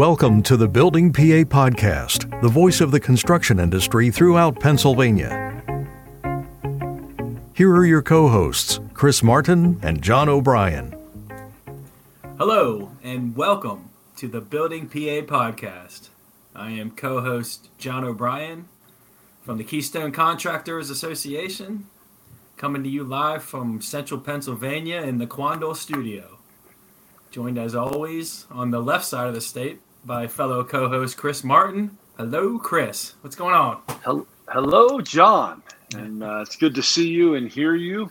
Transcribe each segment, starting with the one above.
Welcome to the Building PA Podcast, the voice of the construction industry throughout Pennsylvania. Here are your co hosts, Chris Martin and John O'Brien. Hello, and welcome to the Building PA Podcast. I am co host John O'Brien from the Keystone Contractors Association, coming to you live from central Pennsylvania in the Quandl studio joined as always on the left side of the state by fellow co-host Chris Martin. Hello, Chris. What's going on? Hello, John. And uh, it's good to see you and hear you.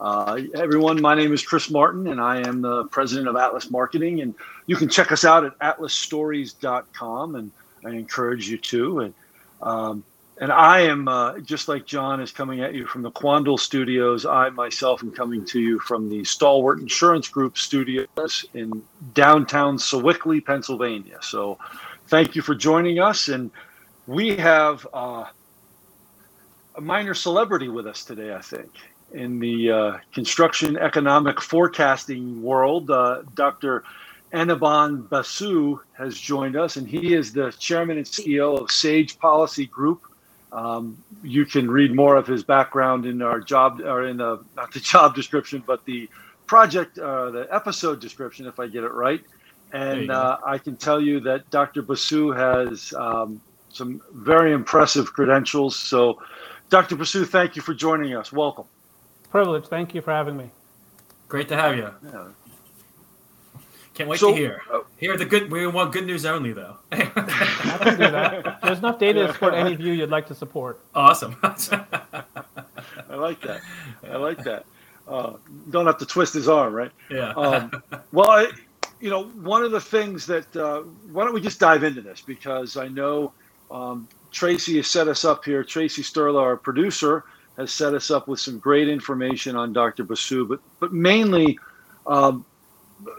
Uh, everyone, my name is Chris Martin, and I am the president of Atlas Marketing. And you can check us out at atlasstories.com, and I encourage you to. And um, and I am uh, just like John is coming at you from the Quandl Studios. I myself am coming to you from the Stalwart Insurance Group studios in downtown Sewickley, Pennsylvania. So, thank you for joining us. And we have uh, a minor celebrity with us today, I think, in the uh, construction economic forecasting world. Uh, Dr. Anirban Basu has joined us, and he is the chairman and CEO of Sage Policy Group um, you can read more of his background in our job, or in the not the job description, but the project, uh, the episode description, if I get it right. And uh, I can tell you that Dr. Basu has um, some very impressive credentials. So, Dr. Basu, thank you for joining us. Welcome. Privilege. Thank you for having me. Great to have you. Yeah. Can't wait so, to hear. Uh, hear the good. We want good news only, though. I can do that. There's enough data to support any view you'd like to support. Awesome. I like that. I like that. Uh, don't have to twist his arm, right? Yeah. Um, well, I, you know, one of the things that uh, why don't we just dive into this because I know um, Tracy has set us up here. Tracy Sterler, our producer, has set us up with some great information on Dr. Basu, but but mainly. Um,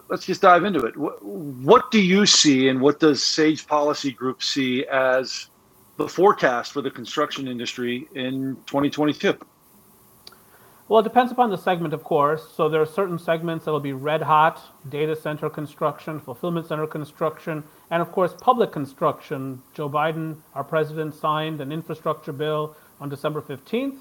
let's just dive into it. What, what do you see, and what does Sage Policy Group see as the forecast for the construction industry in 2022? Well, it depends upon the segment, of course. So there are certain segments that will be red hot data center construction, fulfillment center construction, and of course, public construction. Joe Biden, our president, signed an infrastructure bill on December 15th.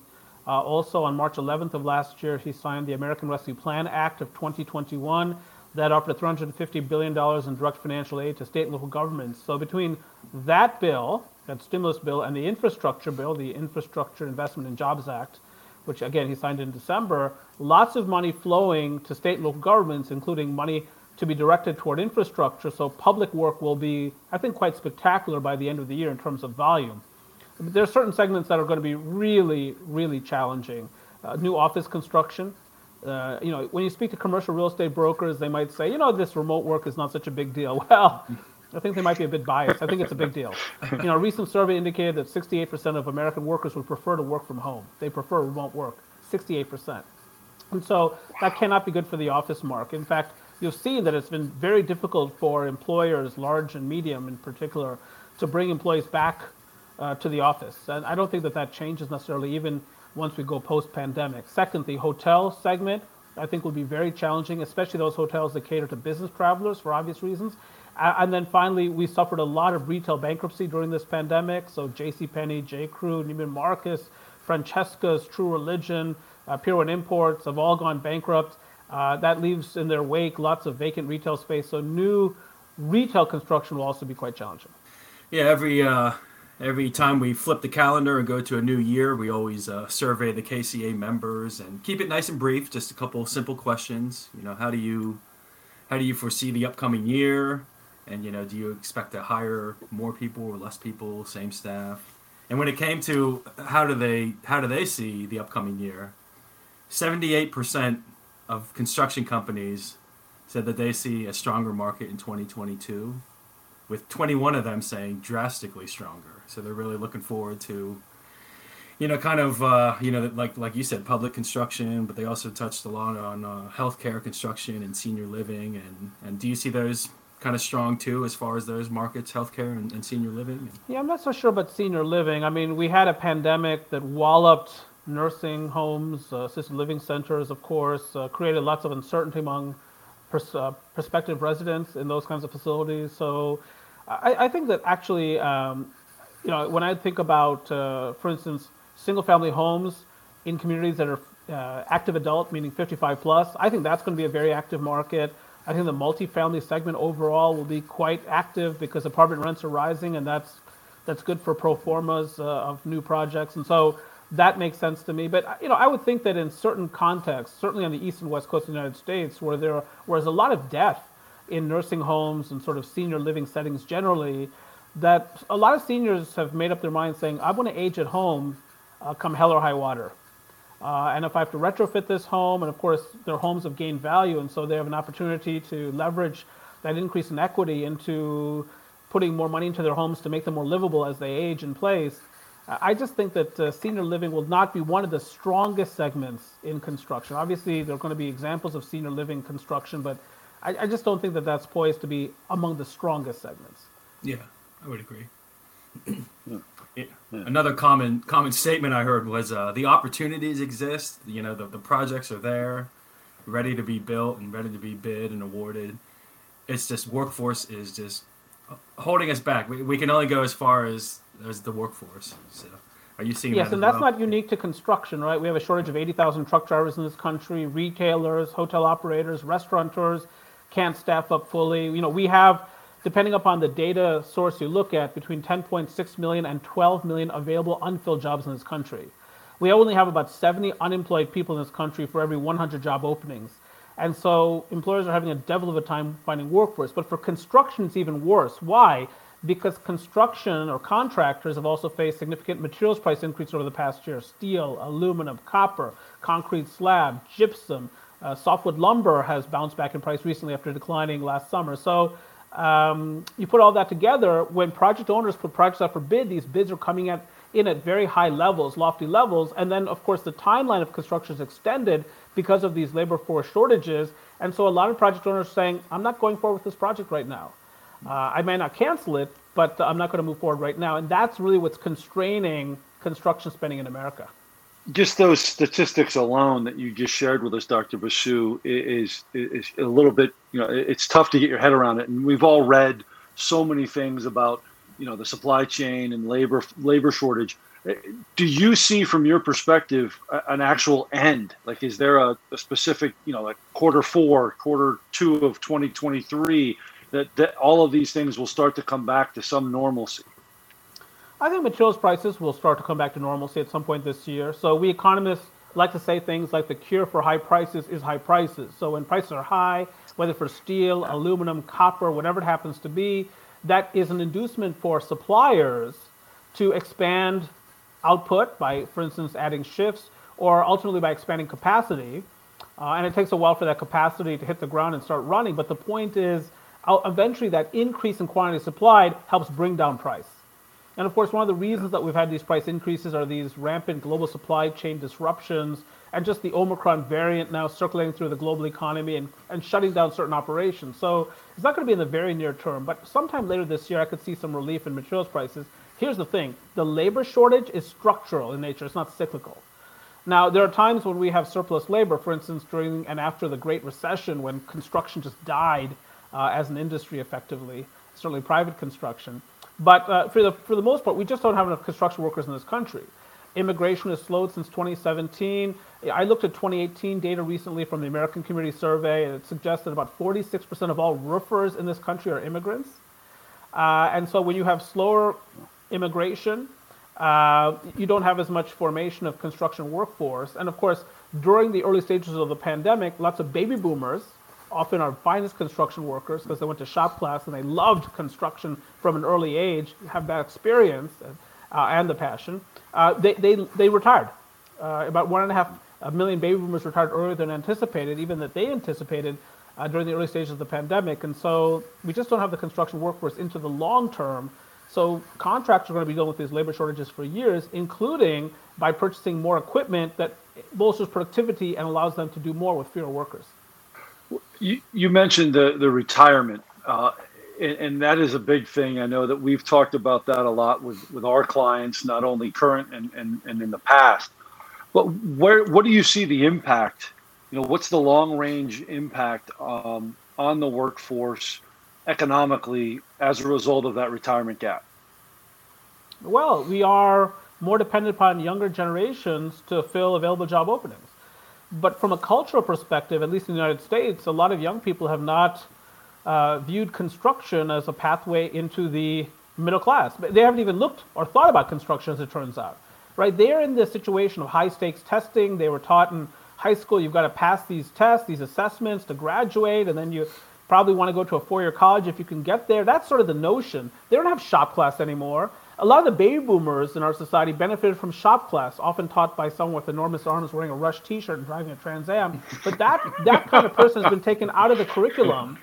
Uh, also, on March 11th of last year, he signed the American Rescue Plan Act of 2021 that offered $350 billion in direct financial aid to state and local governments. So between that bill, that stimulus bill, and the infrastructure bill, the Infrastructure Investment and Jobs Act, which again he signed in December, lots of money flowing to state and local governments, including money to be directed toward infrastructure. So public work will be, I think, quite spectacular by the end of the year in terms of volume. There are certain segments that are going to be really, really challenging. Uh, new office construction, uh, you know, when you speak to commercial real estate brokers, they might say, you know, this remote work is not such a big deal. Well, I think they might be a bit biased. I think it's a big deal. You know, a recent survey indicated that 68% of American workers would prefer to work from home. They prefer remote work, 68%. And so that cannot be good for the office market. In fact, you've seen that it's been very difficult for employers, large and medium in particular, to bring employees back uh, to the office. And I don't think that that changes necessarily even once we go post-pandemic. Second, the hotel segment I think will be very challenging, especially those hotels that cater to business travelers for obvious reasons. And then finally, we suffered a lot of retail bankruptcy during this pandemic. So J.C. J. Crew, Neiman Marcus, Francesca's, True Religion, uh, Pier One Imports have all gone bankrupt. Uh, that leaves in their wake lots of vacant retail space. So new retail construction will also be quite challenging. Yeah, every uh, every time we flip the calendar and go to a new year, we always uh, survey the KCA members and keep it nice and brief. Just a couple simple questions. You know, how do you how do you foresee the upcoming year? And you know, do you expect to hire more people or less people, same staff? And when it came to how do they how do they see the upcoming year? Seventy eight percent of construction companies said that they see a stronger market in 2022 with 21 of them saying drastically stronger. So they're really looking forward to, you know, kind of, uh, you know, like like you said, public construction, but they also touched a lot on uh, healthcare construction and senior living. And, and do you see those kind of strong too as far as those markets, healthcare and, and senior living? Yeah, I'm not so sure about senior living. I mean, we had a pandemic that walloped nursing homes, uh, assisted living centers, of course, uh, created lots of uncertainty among uh, prospective residents in those kinds of facilities. So I, I think that actually, um, you know, when I think about, uh, for instance, single-family homes in communities that are uh, active adult, meaning 55 plus, I think that's going to be a very active market. I think the multifamily segment overall will be quite active because apartment rents are rising, and that's that's good for pro formas uh, of new projects. And so that makes sense to me. But you know, I would think that in certain contexts, certainly on the east and west coast of the United States, where there where there's a lot of death in nursing homes and sort of senior living settings generally, that a lot of seniors have made up their mind saying, "I want to age at home, uh, come hell or high water." Uh, and if I have to retrofit this home, and of course their homes have gained value, and so they have an opportunity to leverage that increase in equity into putting more money into their homes to make them more livable as they age in place. I just think that uh, senior living will not be one of the strongest segments in construction. Obviously, there are going to be examples of senior living construction, but I, I just don't think that that's poised to be among the strongest segments. Yeah, I would agree. yeah. Another common common statement I heard was uh, the opportunities exist. You know, the, the projects are there, ready to be built and ready to be bid and awarded. It's just workforce is just holding us back. We, we can only go as far as as the workforce. So, are you seeing that? yes, that? and that's well? not unique to construction, right? We have a shortage of 80,000 truck drivers in this country, retailers, hotel operators, restaurateurs can't staff up fully. You know, we have, depending upon the data source you look at, between 10.6 million and 12 million available unfilled jobs in this country. We only have about 70 unemployed people in this country for every 100 job openings. And so employers are having a devil of a time finding workforce. But for construction, it's even worse. Why? because construction or contractors have also faced significant materials price increase over the past year. Steel, aluminum, copper, concrete slab, gypsum, uh, softwood lumber has bounced back in price recently after declining last summer. So um, you put all that together, when project owners put projects out for bid, these bids are coming at, in at very high levels, lofty levels. And then, of course, the timeline of construction is extended because of these labor force shortages. And so a lot of project owners are saying, I'm not going forward with this project right now. Uh, I may not cancel it, but I'm not going to move forward right now. And that's really what's constraining construction spending in America. Just those statistics alone that you just shared with us, Dr. Basu, is, is a little bit, you know, it's tough to get your head around it. And we've all read so many things about, you know, the supply chain and labor labor shortage. Do you see, from your perspective, an actual end? Like, is there a, a specific, you know, like quarter four, quarter two of 2023? that, that all of these things will start to come back to some normalcy? I think materials prices will start to come back to normalcy at some point this year. So we economists like to say things like the cure for high prices is high prices. So when prices are high, whether for steel, aluminum, copper, whatever it happens to be, that is an inducement for suppliers to expand output by, for instance, adding shifts or ultimately by expanding capacity. Uh, and it takes a while for that capacity to hit the ground and start running. But the point is, eventually that increase in quantity supplied helps bring down price. And of course, one of the reasons that we've had these price increases are these rampant global supply chain disruptions and just the Omicron variant now circulating through the global economy and, and shutting down certain operations. So it's not going to be in the very near term, but sometime later this year, I could see some relief in materials prices. Here's the thing the labor shortage is structural in nature, it's not cyclical. Now, there are times when we have surplus labor, for instance, during and after the Great Recession when construction just died uh, as an industry effectively, certainly private construction. But uh, for, the, for the most part, we just don't have enough construction workers in this country. Immigration has slowed since 2017. I looked at 2018 data recently from the American Community Survey, and it suggests that about 46% of all roofers in this country are immigrants. Uh, and so when you have slower immigration, uh, you don't have as much formation of construction workforce. And of course, during the early stages of the pandemic, lots of baby boomers often our finest construction workers because they went to shop class and they loved construction from an early age, have that experience uh, and the passion. Uh, they, they, they retired. Uh, about one and a half million baby boomers retired earlier than anticipated, even that they anticipated uh, during the early stages of the pandemic. And so we just don't have the construction workforce into the long term. So contractors are going to be dealing with these labor shortages for years, including by purchasing more equipment that bolsters productivity and allows them to do more with fewer workers. You, you mentioned the the retirement, uh, and, and, that is a big thing. I know that we've talked about that a lot with, with our clients, not only current and, and, and in the past. But where what do you see the impact? You know, what's the long range impact um, on the workforce economically as a result of that retirement gap? Well, we are more dependent upon younger generations to fill available job openings. But from a cultural perspective, at least in the United States, a lot of young people have not uh, viewed construction as a pathway into the middle class. They haven't even looked or thought about construction, as it turns out. Right? They're in the situation of high stakes testing. They were taught in high school you've got to pass these tests, these assessments to graduate, and then you probably want to go to a four year college if you can get there. That's sort of the notion. They don't have shop class anymore. A lot of the baby boomers in our society benefited from shop class, often taught by someone with enormous arms wearing a Rush T-shirt and driving a Trans Am. But that that kind of person has been taken out of the curriculum,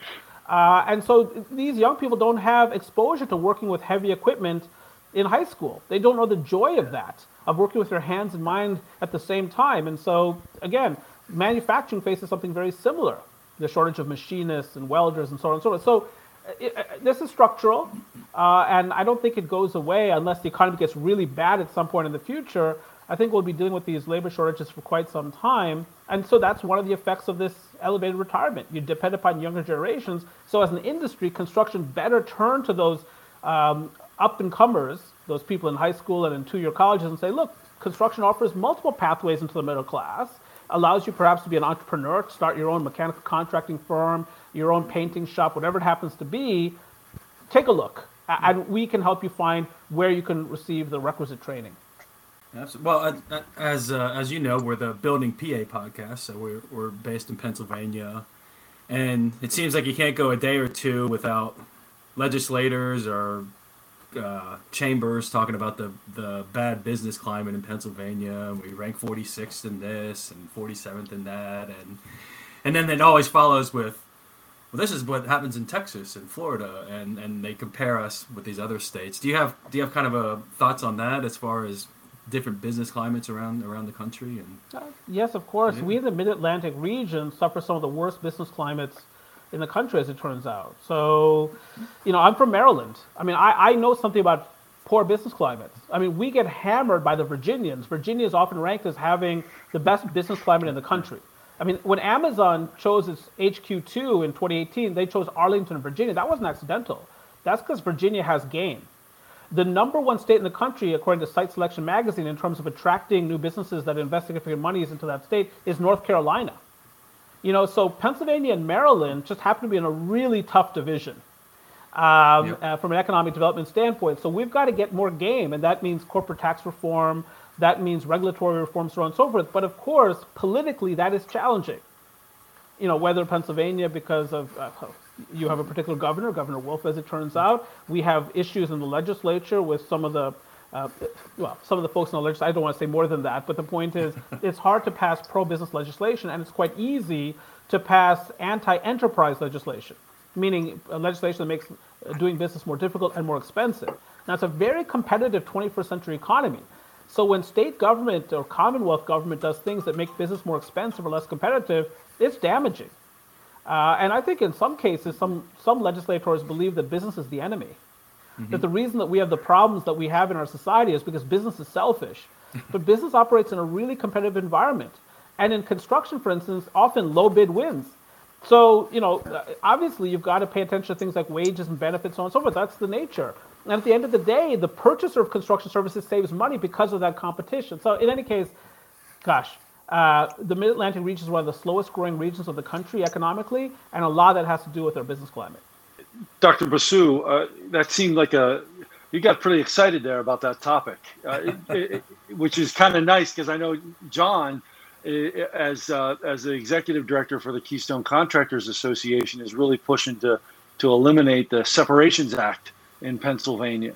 uh, and so these young people don't have exposure to working with heavy equipment in high school. They don't know the joy of that, of working with their hands and mind at the same time. And so again, manufacturing faces something very similar: the shortage of machinists and welders and so on and so forth. So this is structural, uh, and I don't think it goes away unless the economy gets really bad at some point in the future. I think we'll be dealing with these labor shortages for quite some time, and so that's one of the effects of this elevated retirement. You depend upon younger generations. So, as an industry, construction better turn to those um, up and comers, those people in high school and in two-year colleges, and say, look, construction offers multiple pathways into the middle class allows you perhaps to be an entrepreneur, start your own mechanical contracting firm, your own painting shop, whatever it happens to be, take a look. And we can help you find where you can receive the requisite training. Absolutely. Well, as uh, as you know, we're the Building PA podcast, so we're we're based in Pennsylvania, and it seems like you can't go a day or two without legislators or uh, chambers talking about the the bad business climate in Pennsylvania. We rank 46th in this and 47th in that, and and then it always follows with, well, this is what happens in Texas and Florida, and and they compare us with these other states. Do you have do you have kind of a thoughts on that as far as different business climates around around the country? And uh, yes, of course, yeah. we in the Mid Atlantic region suffer some of the worst business climates in the country, as it turns out. So, you know, I'm from Maryland. I mean, I, I know something about poor business climates. I mean, we get hammered by the Virginians. Virginia is often ranked as having the best business climate in the country. I mean, when Amazon chose its HQ2 in 2018, they chose Arlington, Virginia. That wasn't accidental. That's because Virginia has game. The number one state in the country, according to Site Selection Magazine, in terms of attracting new businesses that invest significant monies into that state, is North Carolina. You know, so Pennsylvania and Maryland just happen to be in a really tough division um, yep. uh, from an economic development standpoint. So we've got to get more game, and that means corporate tax reform, that means regulatory reform, so on and so forth. But of course, politically, that is challenging. You know, whether Pennsylvania, because of uh, you have a particular governor, Governor Wolf, as it turns out, we have issues in the legislature with some of the uh, well, some of the folks in the legislature, I don't want to say more than that, but the point is it's hard to pass pro business legislation, and it's quite easy to pass anti enterprise legislation, meaning legislation that makes uh, doing business more difficult and more expensive. Now, it's a very competitive 21st century economy. So, when state government or Commonwealth government does things that make business more expensive or less competitive, it's damaging. Uh, and I think in some cases, some, some legislators believe that business is the enemy. Mm-hmm. That the reason that we have the problems that we have in our society is because business is selfish. but business operates in a really competitive environment. And in construction, for instance, often low bid wins. So, you know, obviously you've got to pay attention to things like wages and benefits, so on and so forth. That's the nature. And at the end of the day, the purchaser of construction services saves money because of that competition. So, in any case, gosh, uh, the Mid Atlantic region is one of the slowest growing regions of the country economically, and a lot of that has to do with our business climate. Dr. Basu, uh, that seemed like a you got pretty excited there about that topic, uh, it, it, which is kind of nice because I know John, as uh, as the executive director for the Keystone Contractors Association, is really pushing to to eliminate the Separations Act in Pennsylvania,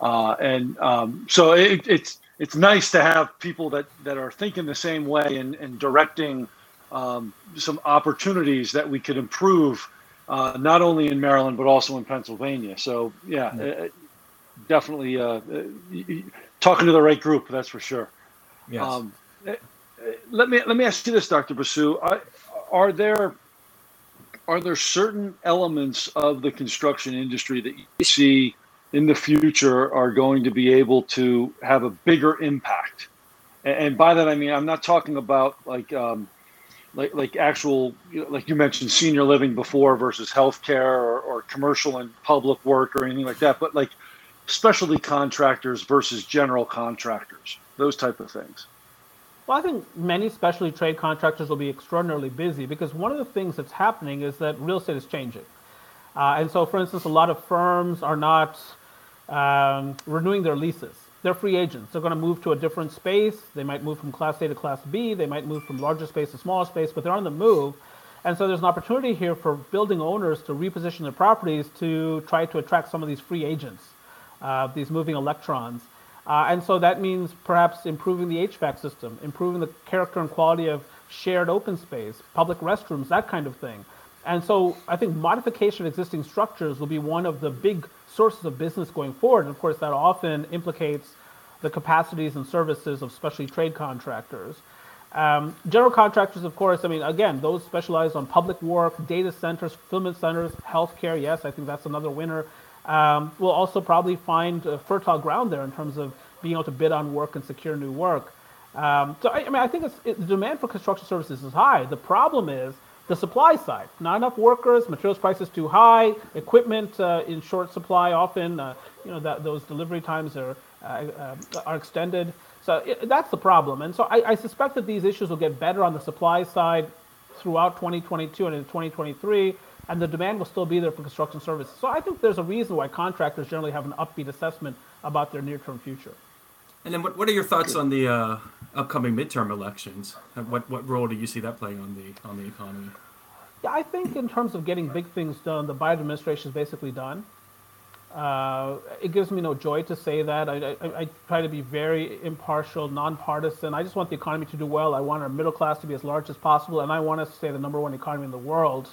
uh, and um, so it, it's it's nice to have people that that are thinking the same way and, and directing um, some opportunities that we could improve uh, not only in Maryland but also in Pennsylvania. So yeah, mm-hmm. uh, definitely uh, talking to the right group. That's for sure. Yes. Um, uh, let me let me ask you this, Dr. Basu. Are, are there are there certain elements of the construction industry that you see in the future are going to be able to have a bigger impact? And, by that I mean I'm not talking about like um, like like actual like you mentioned senior living before versus healthcare or, or commercial and public work or anything like that, but like specialty contractors versus general contractors, those type of things. Well, I think many specialty trade contractors will be extraordinarily busy because one of the things that's happening is that real estate is changing. Uh, and so, for instance, a lot of firms are not um, renewing their leases. They're free agents. They're going to move to a different space. They might move from Class A to Class B. They might move from larger space to smaller space, but they're on the move. And so there's an opportunity here for building owners to reposition their properties to try to attract some of these free agents, uh, these moving electrons. Uh, and so that means perhaps improving the HVAC system, improving the character and quality of shared open space, public restrooms, that kind of thing. And so I think modification of existing structures will be one of the big sources of business going forward. And of course, that often implicates the capacities and services of specialty trade contractors. Um, general contractors, of course, I mean, again, those specialize on public work, data centers, fulfillment centers, healthcare. Yes, I think that's another winner um, will also probably find fertile ground there in terms of being able to bid on work and secure new work. Um, so, I, I, mean, I think it, the demand for construction services is high. The problem is the supply side. Not enough workers, materials prices too high, equipment uh, in short supply. Often, uh, you know, that those delivery times are uh, uh are extended. So it, that's the problem. And so I, I suspect that these issues will get better on the supply side throughout 2022 and into 2023 and the demand will still be there for construction services. So I think there's a reason why contractors generally have an upbeat assessment about their near-term future. And then, what, what are your thoughts on the uh, upcoming midterm elections? What what role do you see that playing on the on the economy? Yeah, I think in terms of getting big things done, the Biden administration is basically done. Uh, it gives me no joy to say that. I, I, I, try to be very impartial, nonpartisan. I just want the economy to do well. I want our middle class to be as large as possible, and I want us to stay the number one economy in the world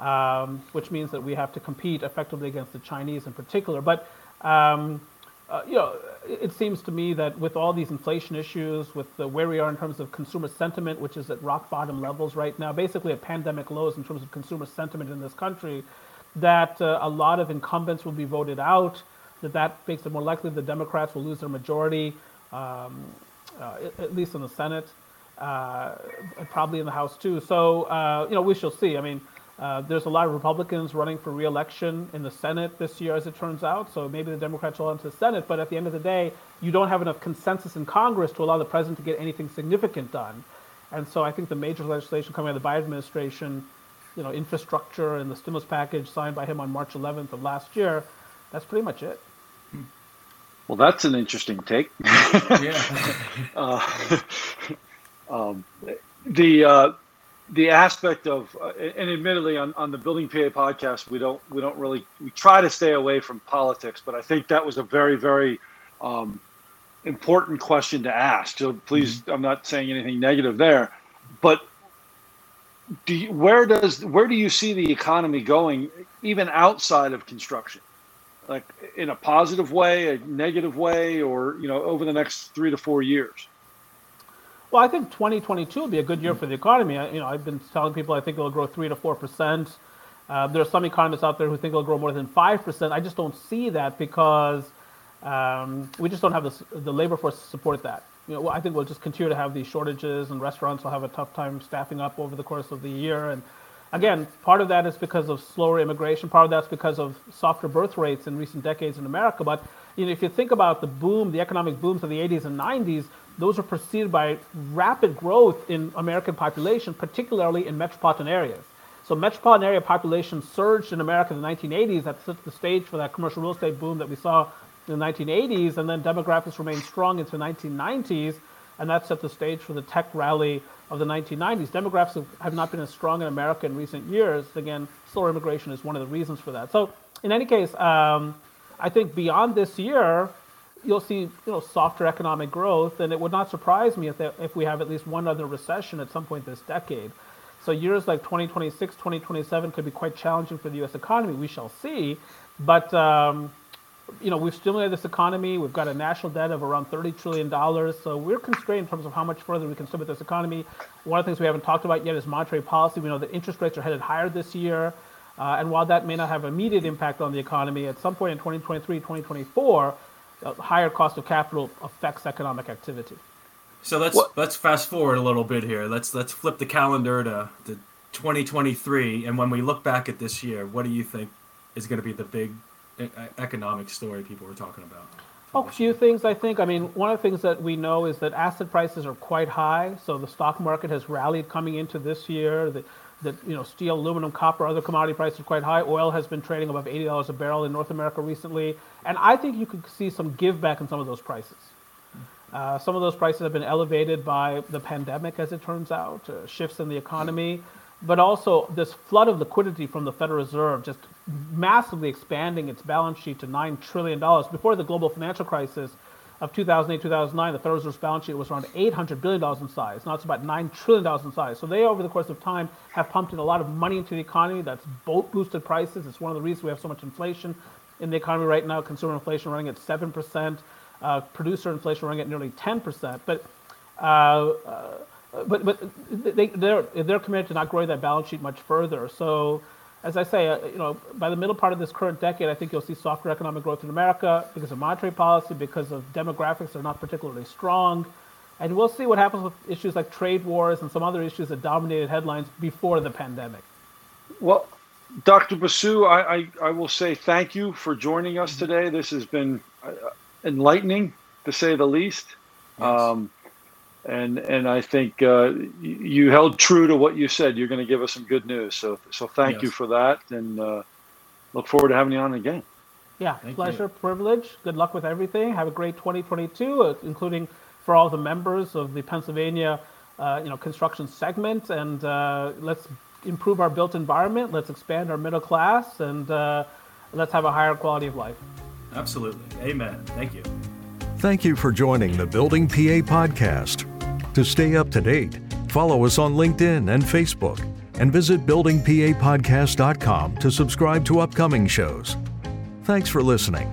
um, which means that we have to compete effectively against the Chinese in particular. But um, uh, you know, it seems to me that with all these inflation issues, with the, where we are in terms of consumer sentiment, which is at rock bottom levels right now, basically at pandemic lows in terms of consumer sentiment in this country, that uh, a lot of incumbents will be voted out. That that makes it more likely the Democrats will lose their majority, um, uh, at least in the Senate, uh, probably in the House too. So uh, you know, we shall see. I mean. Uh, there's a lot of Republicans running for reelection in the Senate this year, as it turns out. So maybe the Democrats will enter the Senate. But at the end of the day, you don't have enough consensus in Congress to allow the president to get anything significant done. And so I think the major legislation coming out of the Biden administration, you know, infrastructure and the stimulus package signed by him on March 11th of last year, that's pretty much it. Well, that's an interesting take. yeah. uh, um, the uh, the aspect of uh, and admittedly on, on the building pa podcast we don't we don't really we try to stay away from politics but i think that was a very very um, important question to ask. So please mm-hmm. i'm not saying anything negative there but do you, where does where do you see the economy going even outside of construction? Like in a positive way a negative way or you know over the next three to four years well, I think 2022 will be a good year for the economy. I, you know, I've been telling people I think it'll grow three to four percent. Uh, there are some economists out there who think it'll grow more than five percent. I just don't see that because um, we just don't have the, the labor force to support that. You know, I think we'll just continue to have these shortages, and restaurants will have a tough time staffing up over the course of the year. And again, part of that is because of slower immigration. Part of that's because of softer birth rates in recent decades in America. But you know, if you think about the boom, the economic booms of the 80s and 90s, those were preceded by rapid growth in American population, particularly in metropolitan areas. So metropolitan area population surged in America in the 1980s. That set the stage for that commercial real estate boom that we saw in the 1980s, and then demographics remained strong into the 1990s, and that set the stage for the tech rally of the 1990s. Demographics have not been as strong in America in recent years. Again, slower immigration is one of the reasons for that. So, in any case, um, I think beyond this year, you'll see you know softer economic growth, and it would not surprise me if if we have at least one other recession at some point this decade. So years like 2026, 2027 could be quite challenging for the U.S. economy. We shall see, but um, you know we've stimulated this economy. We've got a national debt of around 30 trillion dollars. So we're constrained in terms of how much further we can stimulate this economy. One of the things we haven't talked about yet is monetary policy. We know that interest rates are headed higher this year. Uh, and while that may not have immediate impact on the economy, at some point in 2023, 2024, higher cost of capital affects economic activity. So let's what? let's fast forward a little bit here. Let's let's flip the calendar to, to 2023, and when we look back at this year, what do you think is going to be the big economic story people were talking about? Oh, a few things, I think. I mean, one of the things that we know is that asset prices are quite high. So the stock market has rallied coming into this year. The, the you know, steel, aluminum, copper, other commodity prices are quite high. Oil has been trading above $80 a barrel in North America recently. And I think you could see some give back in some of those prices. Uh, some of those prices have been elevated by the pandemic, as it turns out, uh, shifts in the economy, but also this flood of liquidity from the Federal Reserve just massively expanding its balance sheet to $9 trillion. Before the global financial crisis of 2008 2009, the Federal Reserve's balance sheet was around $800 billion in size. Now it's about $9 trillion in size. So they, over the course of time, have pumped in a lot of money into the economy. That's both boosted prices. It's one of the reasons we have so much inflation in the economy right now. Consumer inflation running at 7%, uh, producer inflation running at nearly 10%. But uh, uh, but but they, they're they're committed to not growing that balance sheet much further. So as I say, uh, you know, by the middle part of this current decade, I think you'll see softer economic growth in America because of monetary policy, because of demographics that are not particularly strong. And we'll see what happens with issues like trade wars and some other issues that dominated headlines before the pandemic. Well, Dr. Basu, I, I, I will say thank you for joining us today. This has been uh, enlightening, to say the least. Yes. Um, and and I think uh, you held true to what you said. You're going to give us some good news. So so thank yes. you for that, and uh, look forward to having you on again. Yeah, thank pleasure, you. privilege. Good luck with everything. Have a great 2022, uh, including for all the members of the Pennsylvania, uh, you know, construction segment, and uh, let's improve our built environment. Let's expand our middle class, and uh, let's have a higher quality of life. Absolutely, amen. Thank you. Thank you for joining the Building PA podcast. To stay up to date, follow us on LinkedIn and Facebook, and visit buildingpapodcast.com to subscribe to upcoming shows. Thanks for listening.